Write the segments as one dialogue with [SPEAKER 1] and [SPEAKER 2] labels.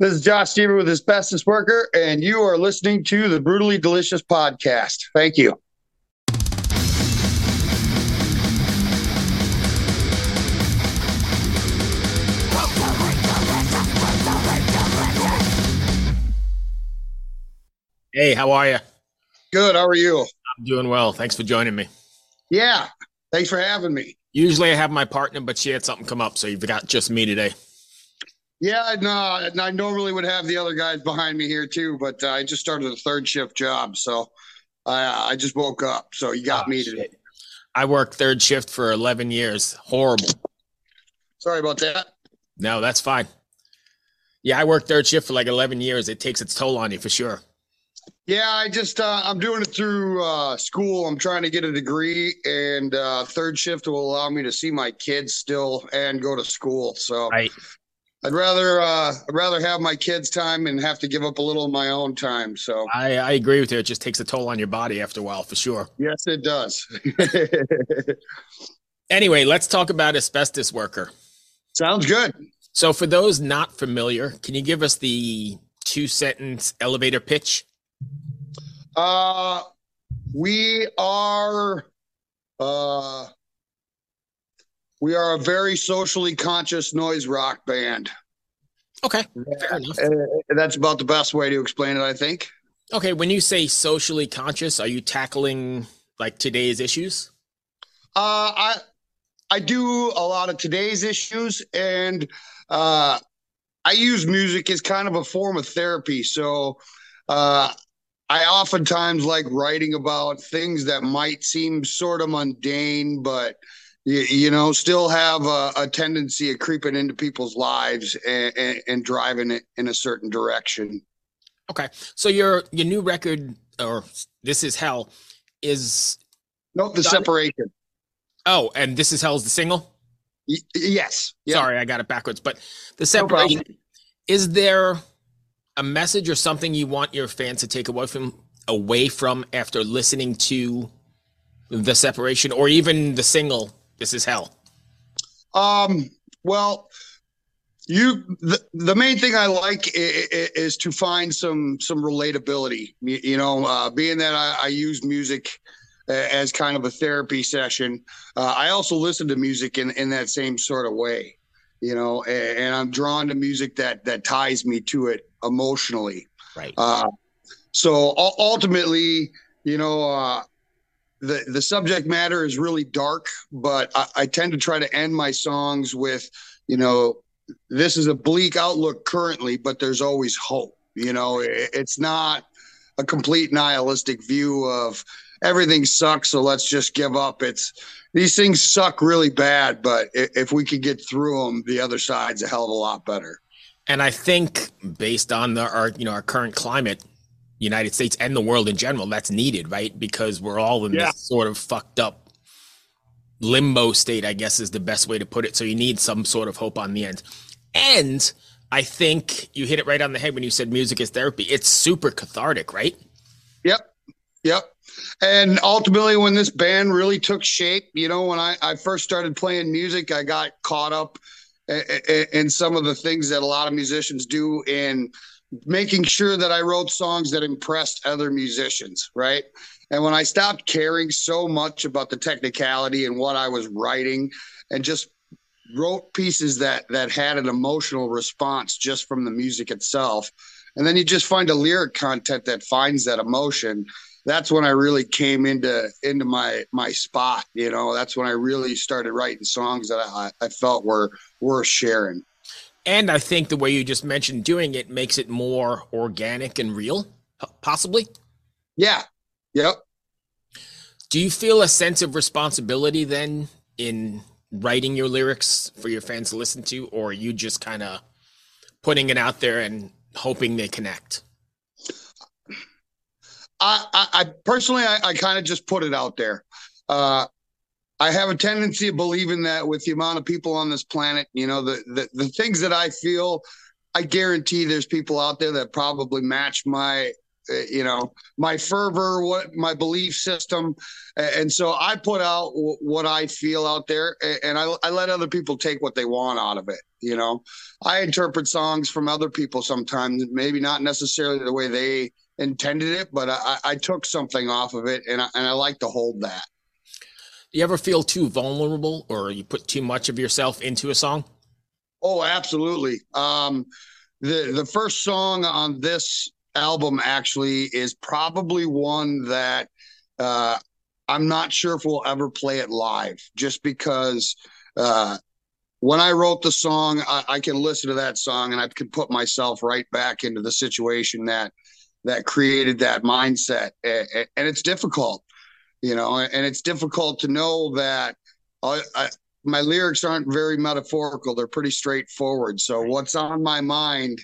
[SPEAKER 1] is Josh Stever with his Asbestos Worker, and you are listening to the Brutally Delicious podcast. Thank you.
[SPEAKER 2] Hey, how are you?
[SPEAKER 1] Good. How are you?
[SPEAKER 2] I'm doing well. Thanks for joining me.
[SPEAKER 1] Yeah. Thanks for having me.
[SPEAKER 2] Usually I have my partner, but she had something come up, so you've got just me today.
[SPEAKER 1] Yeah, no, I normally would have the other guys behind me here too, but uh, I just started a third shift job, so I, I just woke up. So you got oh, me today.
[SPEAKER 2] I worked third shift for 11 years. Horrible.
[SPEAKER 1] Sorry about that.
[SPEAKER 2] No, that's fine. Yeah, I worked third shift for like 11 years. It takes its toll on you for sure.
[SPEAKER 1] Yeah, I just uh, I'm doing it through uh, school. I'm trying to get a degree, and uh, third shift will allow me to see my kids still and go to school. So right. I'd rather uh, I'd rather have my kids' time and have to give up a little of my own time. So
[SPEAKER 2] I, I agree with you. It just takes a toll on your body after a while, for sure.
[SPEAKER 1] Yes, it does.
[SPEAKER 2] anyway, let's talk about asbestos worker.
[SPEAKER 1] Sounds good.
[SPEAKER 2] So, for those not familiar, can you give us the two sentence elevator pitch?
[SPEAKER 1] Uh, we are uh, we are a very socially conscious noise rock band.
[SPEAKER 2] Okay, fair enough. Uh,
[SPEAKER 1] that's about the best way to explain it, I think.
[SPEAKER 2] Okay, when you say socially conscious, are you tackling like today's issues?
[SPEAKER 1] Uh, I I do a lot of today's issues, and uh, I use music as kind of a form of therapy. So uh, I oftentimes like writing about things that might seem sort of mundane, but you, you know, still have a, a, tendency of creeping into people's lives and, and, and, driving it in a certain direction.
[SPEAKER 2] Okay, so your your new record, or this is hell, is
[SPEAKER 1] no the separation.
[SPEAKER 2] Oh, and this is hell's the single.
[SPEAKER 1] Y- yes.
[SPEAKER 2] Sorry, I got it backwards. But the separation no is there a message or something you want your fans to take away from away from after listening to the separation or even the single this is hell
[SPEAKER 1] um well you the, the main thing i like is, is to find some some relatability you, know uh, being that I, I, use music as kind of a therapy session uh, i also listen to music in in that same sort of way you know and, and i'm drawn to music that that ties me to it emotionally.
[SPEAKER 2] Right. Uh,
[SPEAKER 1] so ultimately, you know, uh, the the subject matter is really dark, but I, I tend to try to end my songs with, you know, this is a bleak outlook currently, but there's always hope. You know, it, it's not a complete nihilistic view of everything sucks, so let's just give up. It's these things suck really bad, but if we could get through them, the other side's a hell of a lot better.
[SPEAKER 2] And I think based on the, our you know our current climate, United States and the world in general, that's needed, right? Because we're all in yeah. this sort of fucked up limbo state, I guess is the best way to put it. So you need some sort of hope on the end. And I think you hit it right on the head when you said music is therapy. It's super cathartic, right?
[SPEAKER 1] Yep. Yep. And ultimately, when this band really took shape, you know, when I, I first started playing music, I got caught up in some of the things that a lot of musicians do in making sure that I wrote songs that impressed other musicians, right? And when I stopped caring so much about the technicality and what I was writing and just wrote pieces that that had an emotional response just from the music itself and then you just find a lyric content that finds that emotion that's when I really came into into my my spot. You know, that's when I really started writing songs that I, I felt were worth sharing.
[SPEAKER 2] And I think the way you just mentioned doing it makes it more organic and real, possibly.
[SPEAKER 1] Yeah. Yep.
[SPEAKER 2] Do you feel a sense of responsibility then in writing your lyrics for your fans to listen to, or are you just kind of putting it out there and hoping they connect?
[SPEAKER 1] I, I, I personally, I, I kind of just put it out there. Uh, I have a tendency of believing that with the amount of people on this planet, you know, the, the, the things that I feel, I guarantee there's people out there that probably match my uh, you know, my fervor, what my belief system. And so I put out what I feel out there and I, I let other people take what they want out of it. You know, I interpret songs from other people sometimes, maybe not necessarily the way they intended it, but I, I took something off of it and I, and I like to hold that.
[SPEAKER 2] You ever feel too vulnerable or you put too much of yourself into a song?
[SPEAKER 1] Oh, absolutely. Um, the the first song on this album actually is probably one that uh, I'm not sure if we'll ever play it live, just because uh, when I wrote the song, I, I, can listen to that song and I can put myself right back into the situation that that created that mindset, and, and it's difficult, you know, and it's difficult to know that. I, I, my lyrics aren't very metaphorical; they're pretty straightforward. So what's on my mind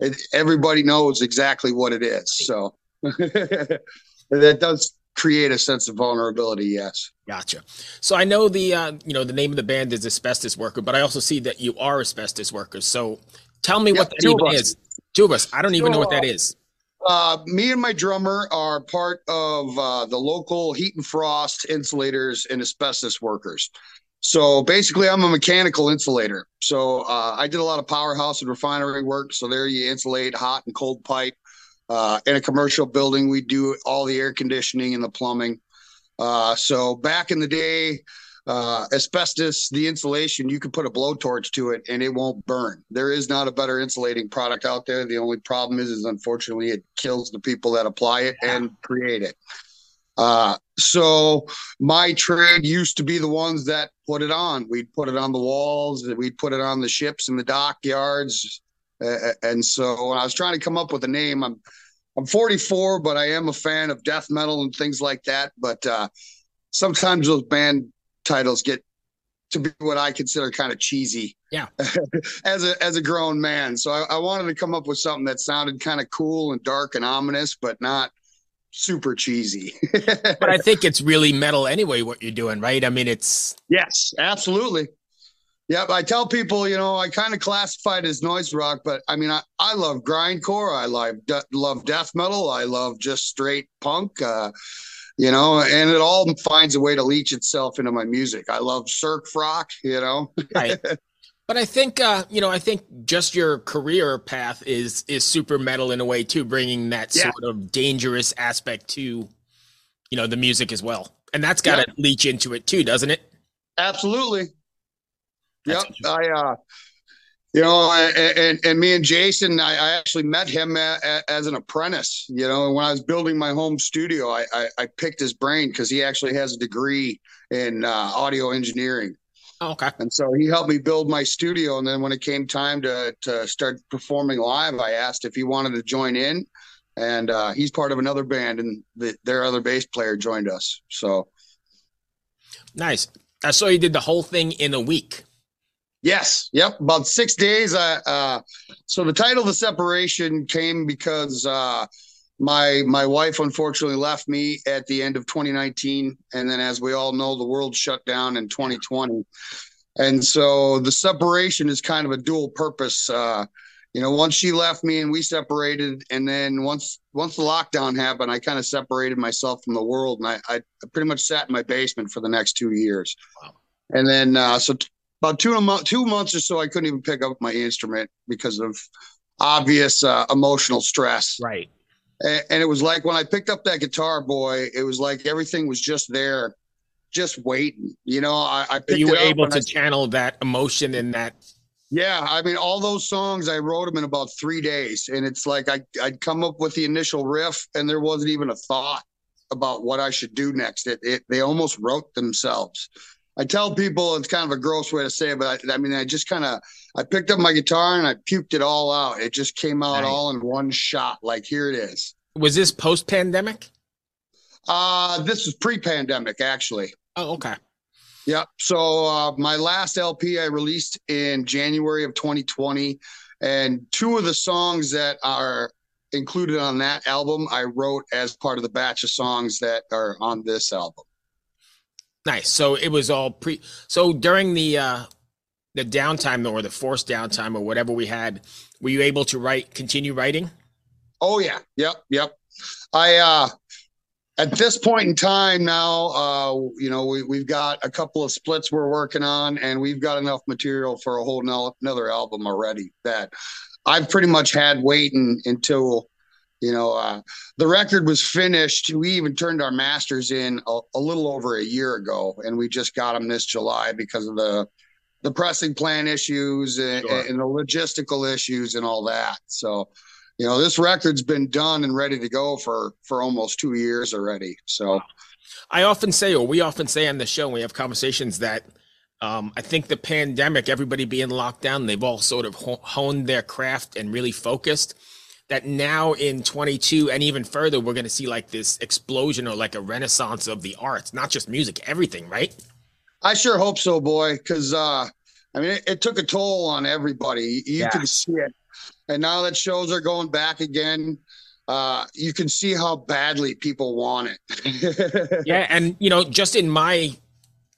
[SPEAKER 1] it, everybody knows exactly what it is. So that does create a sense of vulnerability. Yes.
[SPEAKER 2] Gotcha. So I know the uh, you know the name of the band is Asbestos Worker, but I also see that you are asbestos workers. So tell me yep, what that even is. Two of us. I don't so, even know what that is.
[SPEAKER 1] Uh, me and my drummer are part of uh, the local heat and frost insulators and asbestos workers. So basically, I'm a mechanical insulator. So uh, I did a lot of powerhouse and refinery work. So there you insulate hot and cold pipe. Uh, in a commercial building, we do all the air conditioning and the plumbing. Uh, so back in the day, uh, asbestos, the insulation, you can put a blowtorch to it and it won't burn. There is not a better insulating product out there. The only problem is, is unfortunately, it kills the people that apply it and create it. Uh, so my trade used to be the ones that put it on. We'd put it on the walls, we'd put it on the ships in the dockyards. Uh, and so when I was trying to come up with a name, I'm I'm 44, but I am a fan of death metal and things like that. But uh, sometimes those band titles get to be what I consider kind of cheesy.
[SPEAKER 2] Yeah.
[SPEAKER 1] as a as a grown man, so I, I wanted to come up with something that sounded kind of cool and dark and ominous, but not super cheesy.
[SPEAKER 2] but I think it's really metal anyway, what you're doing, right? I mean, it's.
[SPEAKER 1] Yes, absolutely. Yep. I tell people, you know, I kind of classify it as noise rock, but I mean, I, I love grindcore. I love, de- love death metal. I love just straight punk. Uh, you know, and it all finds a way to leach itself into my music. I love surf rock, you know.
[SPEAKER 2] right. But I think uh, you know, I think just your career path is is super metal in a way too, bringing that yeah. sort of dangerous aspect to you know the music as well, and that's got to yeah. leach into it too, doesn't it?
[SPEAKER 1] Absolutely. That's yep. I uh, you know, and and me and Jason, I, I actually met him a, a, as an apprentice. You know, when I was building my home studio, I I, I picked his brain because he actually has a degree in uh, audio engineering.
[SPEAKER 2] Oh, okay.
[SPEAKER 1] And so he helped me build my studio. And then when it came time to to start performing live, I asked if he wanted to join in. And uh, he's part of another band, and the, their other bass player joined us. So
[SPEAKER 2] nice. I saw you did the whole thing in a week.
[SPEAKER 1] Yes. Yep. About six days. Uh, uh, so the title of the separation came because uh, my my wife unfortunately left me at the end of 2019 and then as we all know the world shut down in 2020 and so the separation is kind of a dual purpose uh, you know once she left me and we separated and then once once the lockdown happened i kind of separated myself from the world and i, I pretty much sat in my basement for the next two years wow. and then uh, so t- about two, mo- two months or so i couldn't even pick up my instrument because of obvious uh, emotional stress
[SPEAKER 2] right
[SPEAKER 1] and it was like when I picked up that guitar, boy, it was like everything was just there, just waiting. You know, I, I
[SPEAKER 2] picked you were able to I, channel that emotion in that.
[SPEAKER 1] Yeah, I mean, all those songs I wrote them in about three days, and it's like I I'd come up with the initial riff, and there wasn't even a thought about what I should do next. It, it they almost wrote themselves. I tell people it's kind of a gross way to say it, but I, I mean, I just kind of I picked up my guitar and I puked it all out. It just came out nice. all in one shot. Like here it is.
[SPEAKER 2] Was this post pandemic?
[SPEAKER 1] Uh this is pre pandemic actually.
[SPEAKER 2] Oh, okay.
[SPEAKER 1] Yep. So uh, my last LP I released in January of 2020, and two of the songs that are included on that album I wrote as part of the batch of songs that are on this album.
[SPEAKER 2] Nice. So it was all pre. So during the uh the downtime or the forced downtime or whatever we had, were you able to write, continue writing?
[SPEAKER 1] Oh yeah. Yep. Yep. I uh, at this point in time now, uh, you know, we, we've got a couple of splits we're working on, and we've got enough material for a whole no, another album already that I've pretty much had waiting until, you know, uh, the record was finished. We even turned our masters in a, a, little over a year ago, and we just got them this July because of the the pressing plan issues and, sure. and the logistical issues and all that. So, you know this record's been done and ready to go for for almost two years already so
[SPEAKER 2] i often say or we often say on the show we have conversations that um, i think the pandemic everybody being locked down they've all sort of honed their craft and really focused that now in 22 and even further we're going to see like this explosion or like a renaissance of the arts not just music everything right
[SPEAKER 1] i sure hope so boy because uh i mean it, it, took a toll on everybody you yeah. can see it and now that shows are going back again, uh, you can see how badly people want
[SPEAKER 2] it. yeah, and you know, just in my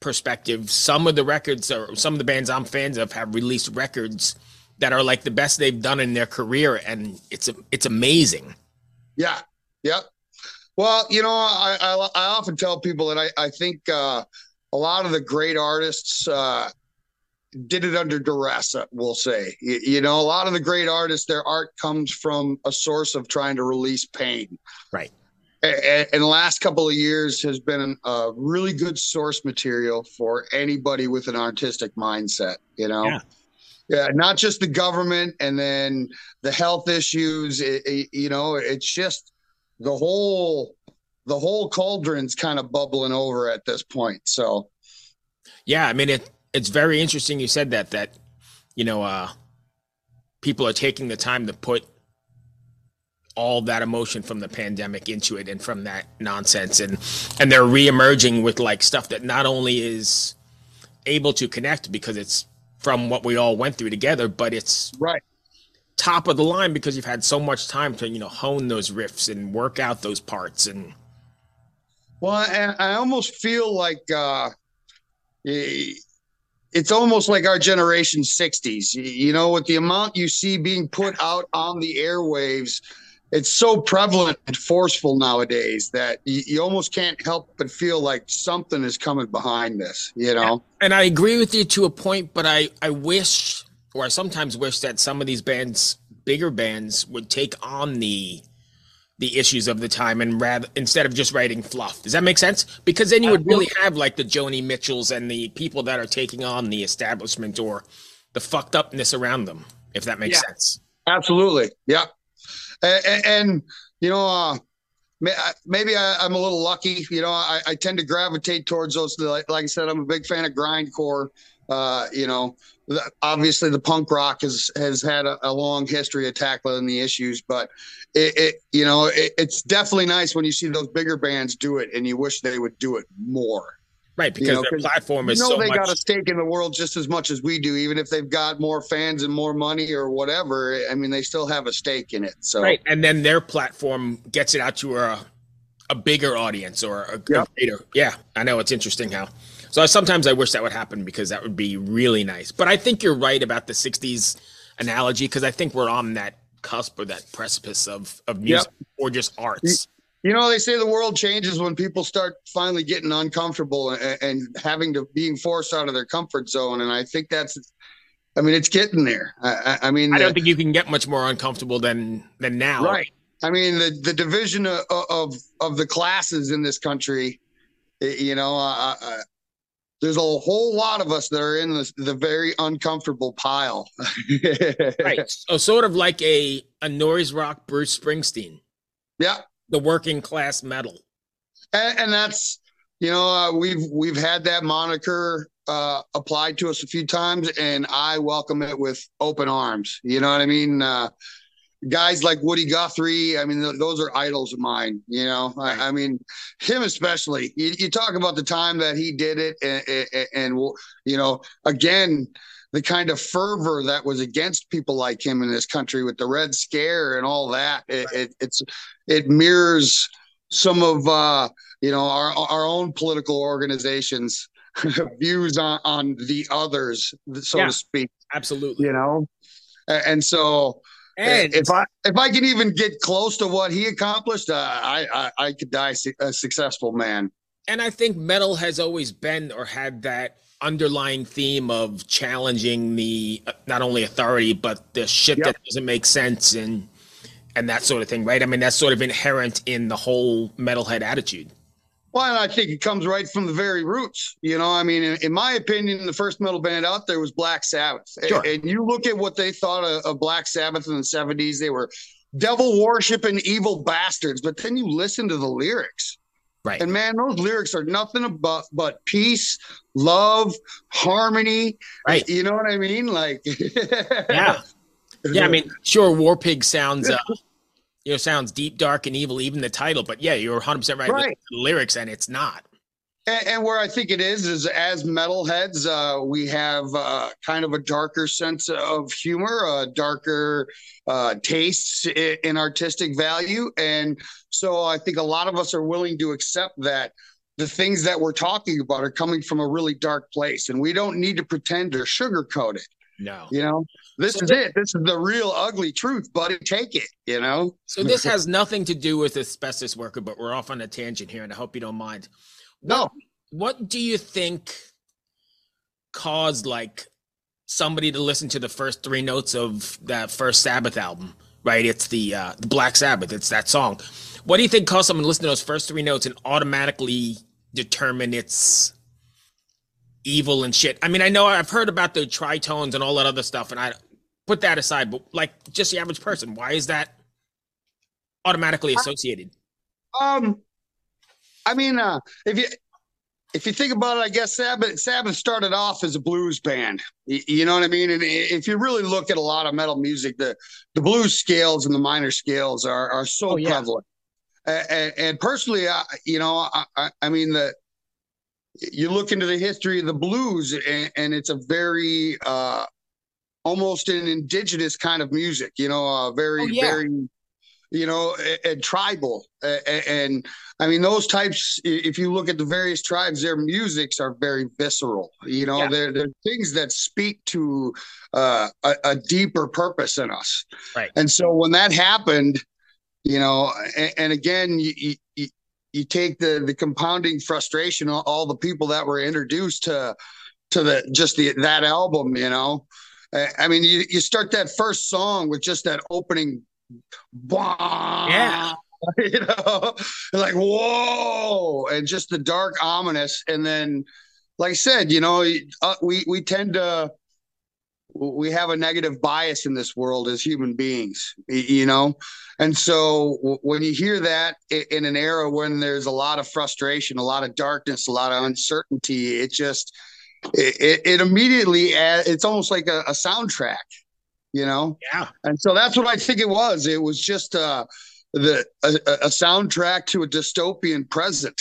[SPEAKER 2] perspective, some of the records or some of the bands I'm fans of have released records that are like the best they've done in their career, and it's it's amazing.
[SPEAKER 1] Yeah. Yep. Well, you know, I I, I often tell people that I I think uh, a lot of the great artists. Uh, did it under duress, uh, we'll say. You, you, know, a lot of the great artists, their art comes from a source of trying to release pain.
[SPEAKER 2] Right.
[SPEAKER 1] And, and the last couple of years has been a really good source material for anybody with an artistic mindset, you know? Yeah. Yeah, not just the government and then the health issues. It, it, you know, it's just the whole the whole cauldron's kind of bubbling over at this point. So,
[SPEAKER 2] yeah, I mean it it's very interesting you said that that you know uh people are taking the time to put all that emotion from the pandemic into it and from that nonsense and and they're reemerging with like stuff that not only is able to connect because it's from what we all went through together but it's
[SPEAKER 1] right.
[SPEAKER 2] top of the line because you've had so much time to you know hone those riffs and work out those parts and
[SPEAKER 1] well and i almost feel like uh it's almost like our generation 60s you know with the amount you see being put out on the airwaves it's so prevalent and forceful nowadays that you, you, almost can't help but feel like something is coming behind this you know
[SPEAKER 2] and i agree with you to a point but i i wish or i sometimes wish that some of these bands bigger bands would take on the the issues of the time and rather instead of just writing fluff. Does that make sense? Because then you would really have like the Joni Mitchells and the people that are taking on the establishment or the fucked upness around them, if that makes yeah, sense.
[SPEAKER 1] Absolutely. Yeah. And, and you know, uh, maybe I, am a little lucky. You know, I, I, tend to gravitate towards those. Like, like I said, I'm a big fan of grindcore. Uh, you know, obviously the punk rock has has had a, a long history of tackling the issues, but it, it you know it, it's definitely nice when you see those bigger bands do it, and you wish they would do it more.
[SPEAKER 2] Right, because you know, their platform is
[SPEAKER 1] you know
[SPEAKER 2] so
[SPEAKER 1] they
[SPEAKER 2] much...
[SPEAKER 1] got a stake in the world just as much as we do, even if they've got more fans and more money or whatever. I mean, they still have a stake in it. So
[SPEAKER 2] right, and then their platform gets it out to a a bigger audience or a, yep. greater. Yeah, I know it's interesting how so I, sometimes I wish that would happen because that would be really nice. But I think you're right about the '60s analogy because I think we're on that cusp or that precipice of of music yep. or just arts.
[SPEAKER 1] You know, they say the world changes when people start finally getting uncomfortable and, and having to being forced out of their comfort zone. And I think that's I mean, it's getting there. I, I mean,
[SPEAKER 2] I don't the, think you can get much more uncomfortable than than now.
[SPEAKER 1] Right. I mean, the the division of of, of the classes in this country, you know, uh, there's a whole lot of us that are in the, the very uncomfortable pile.
[SPEAKER 2] right. So sort of like a a noise rock Bruce Springsteen.
[SPEAKER 1] Yeah.
[SPEAKER 2] The working class metal.
[SPEAKER 1] And, and that's you know uh, we've we've had that moniker uh, applied to us a few times, and I welcome it with open arms. You know what I mean? Uh, guys like Woody Guthrie. I mean, th- those are idols of mine. You know, I, I mean, him especially. You, you, talk about the time that he did it, and, and, and, you know, again, the kind of fervor that was against people like him in this country with the Red Scare and all that. It, it it's it mirrors some of uh, you know our our own political organizations views on on the others, so yeah, to speak.
[SPEAKER 2] Absolutely.
[SPEAKER 1] You know, and so And if I if I can even get close to what he accomplished, uh, I, I I could die a successful man.
[SPEAKER 2] And I think metal has always been or had that underlying theme of challenging the uh, not only authority but the shit yep. that doesn't make sense and and that sort of thing, right? I mean, that's sort of inherent in the whole metalhead attitude.
[SPEAKER 1] Well, I think it comes right from the very roots. You know, I mean, in, in my opinion, the first metal band out there was Black Sabbath. Sure. And, and, you look at what they thought of, of Black Sabbath in the 70s, they were devil worshiping evil bastards. But then you listen to the lyrics.
[SPEAKER 2] Right.
[SPEAKER 1] And man, those lyrics are nothing but but peace, love, harmony.
[SPEAKER 2] Right.
[SPEAKER 1] You know what I mean? Like
[SPEAKER 2] Yeah. Yeah, I mean, sure, War Pig sounds uh, you know, sounds deep, dark, and evil, even the title. But yeah, you're 100 percent right. right. the lyrics, and it's not.
[SPEAKER 1] And, and, where I think it is is as metalheads, uh, we have uh, kind of a darker sense of humor, uh, darker uh, tastes in, in artistic value, and so I think a lot of us are willing to accept that the things that we're talking about are coming from a really dark place, and we don't need to pretend or sugarcoat it.
[SPEAKER 2] No.
[SPEAKER 1] You know, this so is it. This is the real ugly truth, buddy. Take it, you know?
[SPEAKER 2] So this has nothing to do with asbestos worker, but we're off on a tangent here, and I hope you don't mind.
[SPEAKER 1] No.
[SPEAKER 2] What, do you think caused like somebody to listen to the first three notes of that first Sabbath album? Right? It's the uh the Black Sabbath, it's that song. What do you think caused someone to listen to those first three notes and automatically determine it's evil and shit. I mean, I know I've heard about the tritones and all that other stuff, and I put that aside, but like just the average person, why is that automatically associated?
[SPEAKER 1] Um, I mean, uh, if you if you think about it, I guess Sabbath Sabbath started off as a blues band. You, you, know what I mean? And if you really look at a lot of metal music, the the blues scales and the minor scales are are so oh, yeah. prevalent. And, and, personally, I, you know, I, I mean the you look into the history of the blues and, and it's a very uh, almost an indigenous kind of music you know uh, very oh, yeah. very you know and, tribal. And, and, i mean those types if you look at the various tribes their musics are very visceral. You know yeah. they're, they're things that speak to uh, a, a, deeper purpose in us.
[SPEAKER 2] Right.
[SPEAKER 1] And so when that happened you know and, and again you, you, you take the the compounding frustration all the people that were introduced to to the just the that album you know i mean you, you start that first song with just that opening
[SPEAKER 2] yeah.
[SPEAKER 1] You know? Like whoa! And just the dark ominous. And then like i said you know uh, we we tend to we have a negative bias in this world as human beings, you know? And so when you hear that in an era when there's a lot of frustration, a lot of darkness, a lot of uncertainty, it just, it, it immediately, adds, it's almost like a, a soundtrack, you know?
[SPEAKER 2] Yeah.
[SPEAKER 1] And so that's what I think it was. It was just, uh, the a, a, soundtrack to a dystopian present.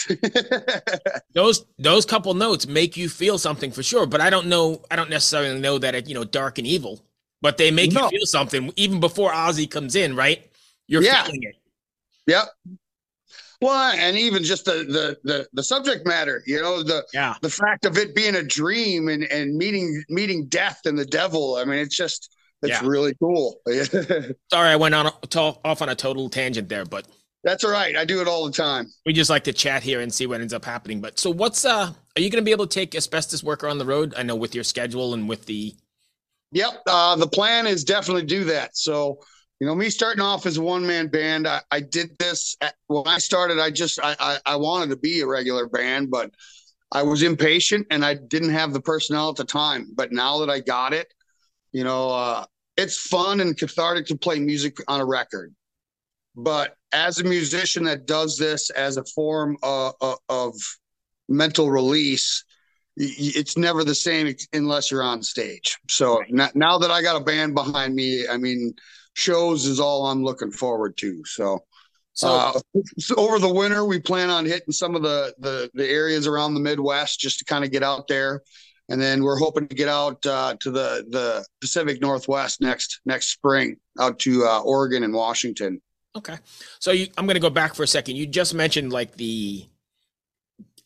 [SPEAKER 2] those those couple notes make you feel something for sure, but I don't know. I don't necessarily know that it you know dark and evil, but they make no. you feel something even before Ozzy comes in, right? You're yeah. feeling it.
[SPEAKER 1] Yep. Well, and even just the, the the the subject matter, you know, the
[SPEAKER 2] yeah.
[SPEAKER 1] the fact of it being a dream and and meeting meeting death and the devil. I mean, it's just it's yeah. really cool.
[SPEAKER 2] Sorry, I went on to, off on a total tangent there, but
[SPEAKER 1] that's all right. I do it all the time.
[SPEAKER 2] We just like to chat here and see what ends up happening. But so, what's uh? Are you going to be able to take asbestos worker on the road? I know with your schedule and with the.
[SPEAKER 1] Yep, uh, the plan is definitely do that. So you know, me starting off as a one man band, I, I, did this at, when I started. I just I, I I wanted to be a regular band, but I was impatient and I didn't have the personnel at the time. But now that I got it, you know, uh, it's fun and cathartic to play music on a record. But as a musician that does this as a form of, of mental release, it's never the same unless you're on stage. So now that I got a band behind me, I mean, shows is all I'm looking forward to. So, so, uh, so over the winter, we plan on hitting some of the, the the areas around the Midwest just to kind of get out there and then we're hoping to get out uh, to the the Pacific Northwest next next spring, out to uh, Oregon and Washington.
[SPEAKER 2] Okay, so you, I'm going to go back for a second. You just mentioned like the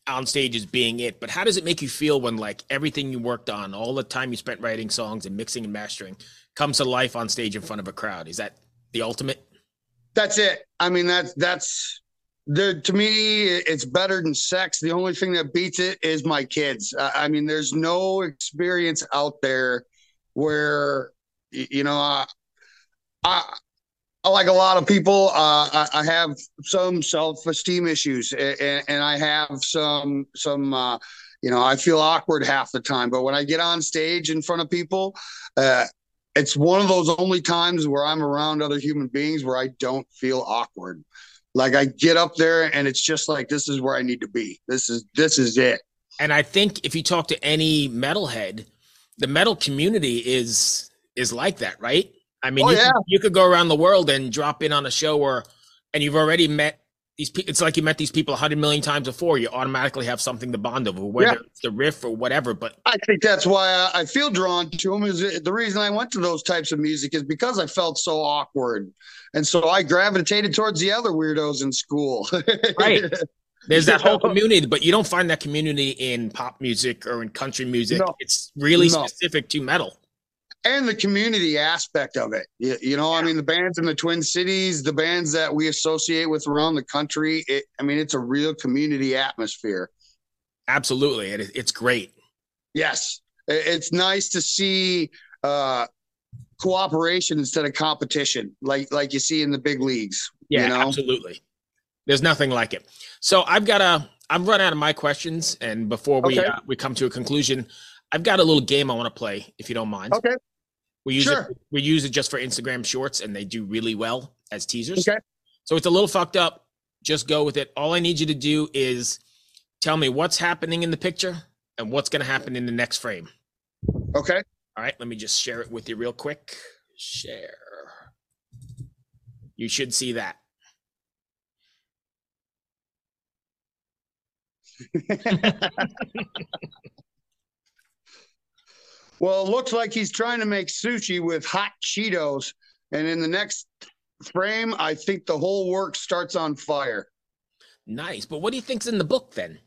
[SPEAKER 2] on stage as being it, but how does it make you feel when like everything you worked on, all the time you spent writing songs and mixing and mastering, comes to life on stage in front of a crowd? Is that the ultimate?
[SPEAKER 1] That's it. I mean, that's that's the to me, it's better than sex. The only thing that beats it is my kids. I mean, there's no experience out there where you know I, I like a lot of people, uh, I, I, have some self-esteem issues, and, and I have some some. Uh, you know, I feel awkward half the time, but when I get on stage in front of people, uh, it's one of those only times where I'm around other human beings where I don't feel awkward. Like I get up there and it's just like this is where I need to be. This is this is it.
[SPEAKER 2] And I think if you talk to any metalhead, the metal community is is like that, right? I mean, oh, you, yeah. could, you could go around the world and drop in on a show where, and you've already met these people. It's like you met these people a hundred million times before. You automatically have something to bond over, whether yeah. it's the riff or whatever. But
[SPEAKER 1] I think that's why I feel drawn to them. Is the reason I went to those types of music is because I felt so awkward, and so I gravitated towards the other weirdos in school.
[SPEAKER 2] right. There's that whole community, but you don't find that community in pop music or in country music. No. It's really no. specific to metal
[SPEAKER 1] and the community aspect of it. You, you know, yeah. I mean, the bands in the Twin Cities, the bands that we associate with around the country. It, I mean, it's a real community atmosphere.
[SPEAKER 2] Absolutely, it, it's great.
[SPEAKER 1] Yes, it's nice to see uh, cooperation instead of competition, like like you see in the big leagues.
[SPEAKER 2] Yeah,
[SPEAKER 1] you know?
[SPEAKER 2] absolutely. There's nothing like it. So I've got a. I've run out of my questions, and before we okay. uh, we come to a conclusion, I've got a little game I want to play, if you don't mind.
[SPEAKER 1] Okay.
[SPEAKER 2] We use sure. it. We use it just for Instagram Shorts, and they do really well as teasers. Okay. So it's a little fucked up. Just go with it. All I need you to do is tell me what's happening in the picture and what's going to happen in the next frame.
[SPEAKER 1] Okay.
[SPEAKER 2] All right. Let me just share it with you real quick. Share. You should see that.
[SPEAKER 1] Well, it looks like he's trying to make sushi with hot Cheetos. And in the next frame, I think the whole work starts on fire.
[SPEAKER 2] Nice. But what do you think's in the book then?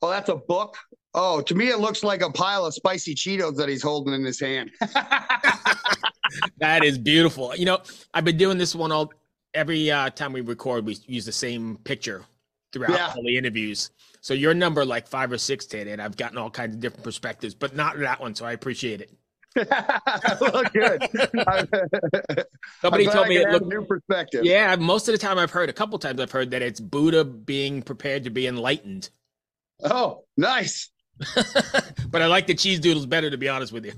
[SPEAKER 1] Oh, that's a book? Oh, to me, it looks like a pile of spicy Cheetos that he's holding in his hand.
[SPEAKER 2] that is beautiful. You know, I've been doing this one all every uh, time we record, we use the same picture throughout yeah. all the interviews. So your number like five or six did, and I've gotten all kinds of different perspectives, but not that one. So I appreciate it.
[SPEAKER 1] well, good.
[SPEAKER 2] Somebody told me it looked
[SPEAKER 1] new perspective.
[SPEAKER 2] Yeah, most of the time I've heard a couple times I've heard that it's Buddha being prepared to be enlightened.
[SPEAKER 1] Oh, nice.
[SPEAKER 2] but I like the cheese doodles better, to be honest with you.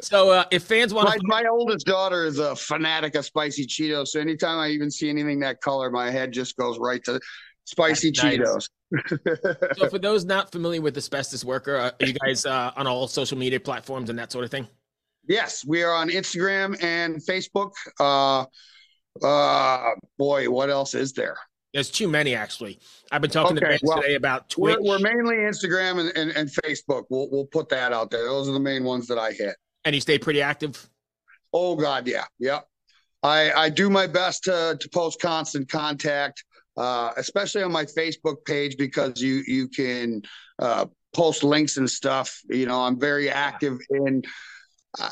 [SPEAKER 2] So uh, if fans want
[SPEAKER 1] my, to my oldest daughter is a fanatic of spicy cheetos so anytime i even see anything that color my head just goes right to spicy That's cheetos.
[SPEAKER 2] Nice. so for those not familiar with asbestos worker uh, are you guys uh, on all social media platforms and that sort of thing?
[SPEAKER 1] Yes we are on instagram and facebook. Uh uh boy what else is there
[SPEAKER 2] there's too many, actually. I've been talking okay, to Ben well, today about Twitch.
[SPEAKER 1] We're, we're mainly Instagram and, and, and, Facebook. We'll, we'll put that out there. Those are the main ones that I hit.
[SPEAKER 2] And you stay pretty active?
[SPEAKER 1] Oh, God, yeah. Yeah. I, I do my best to, to post constant contact, uh, especially on my Facebook page because you, you can uh, post links and stuff. You know, I'm very active in. Uh,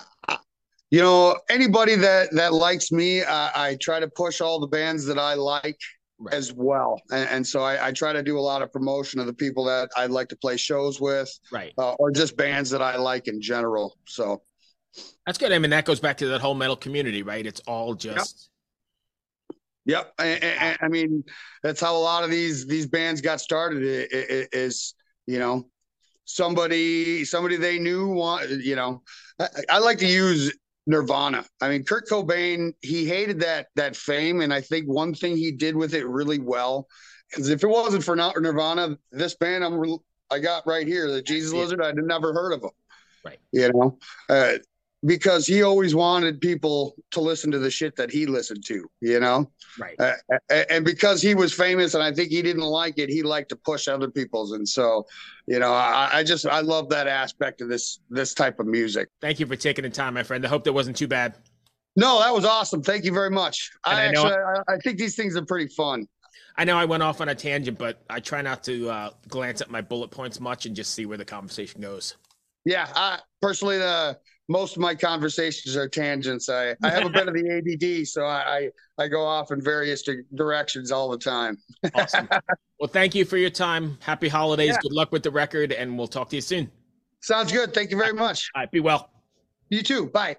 [SPEAKER 1] you know anybody that that likes me uh, i try to push all the bands that i like right. as well. And, and so I, I, try to do a lot of promotion of the people that I like to play shows with,
[SPEAKER 2] right,
[SPEAKER 1] uh, or just bands that I like in general. So
[SPEAKER 2] that's good. I mean, that goes back to that whole metal community, right? It's all just.
[SPEAKER 1] Yep. yep. I mean, that's how a lot of these these bands got started. Is you know somebody somebody they knew want you know I, I like to use Nirvana. I mean, Kurt Cobain, he hated that that fame, and I think one thing he did with it really well is if it wasn't for Nirvana, this band I'm I got right here, the Jesus Lizard, I'd never heard of them.
[SPEAKER 2] Right.
[SPEAKER 1] You know, uh, because he always wanted people to listen to the shit that he listened to, you know?
[SPEAKER 2] Right.
[SPEAKER 1] Uh, and because he was famous and I think he didn't like it, he liked to push other people's. And so, you know, I, I just, I love that aspect of this, this type of music.
[SPEAKER 2] Thank you for taking the time, my friend. I hope that wasn't too bad.
[SPEAKER 1] No, that was awesome. Thank you very much. I, I, actually, I, I think these things are pretty fun.
[SPEAKER 2] I know I went off on a tangent, but I try not to uh, glance at my bullet points much and just see where the conversation goes.
[SPEAKER 1] Yeah, I, personally, the most of my conversations are tangents. I, I have a bit of the ADD, so I, I, I go off in various directions all the time.
[SPEAKER 2] awesome. Well, thank you for your time. Happy holidays. Yeah. Good luck with the record, and we'll talk to you soon.
[SPEAKER 1] Sounds good. Thank you very much.
[SPEAKER 2] All right. Be well.
[SPEAKER 1] You too. Bye.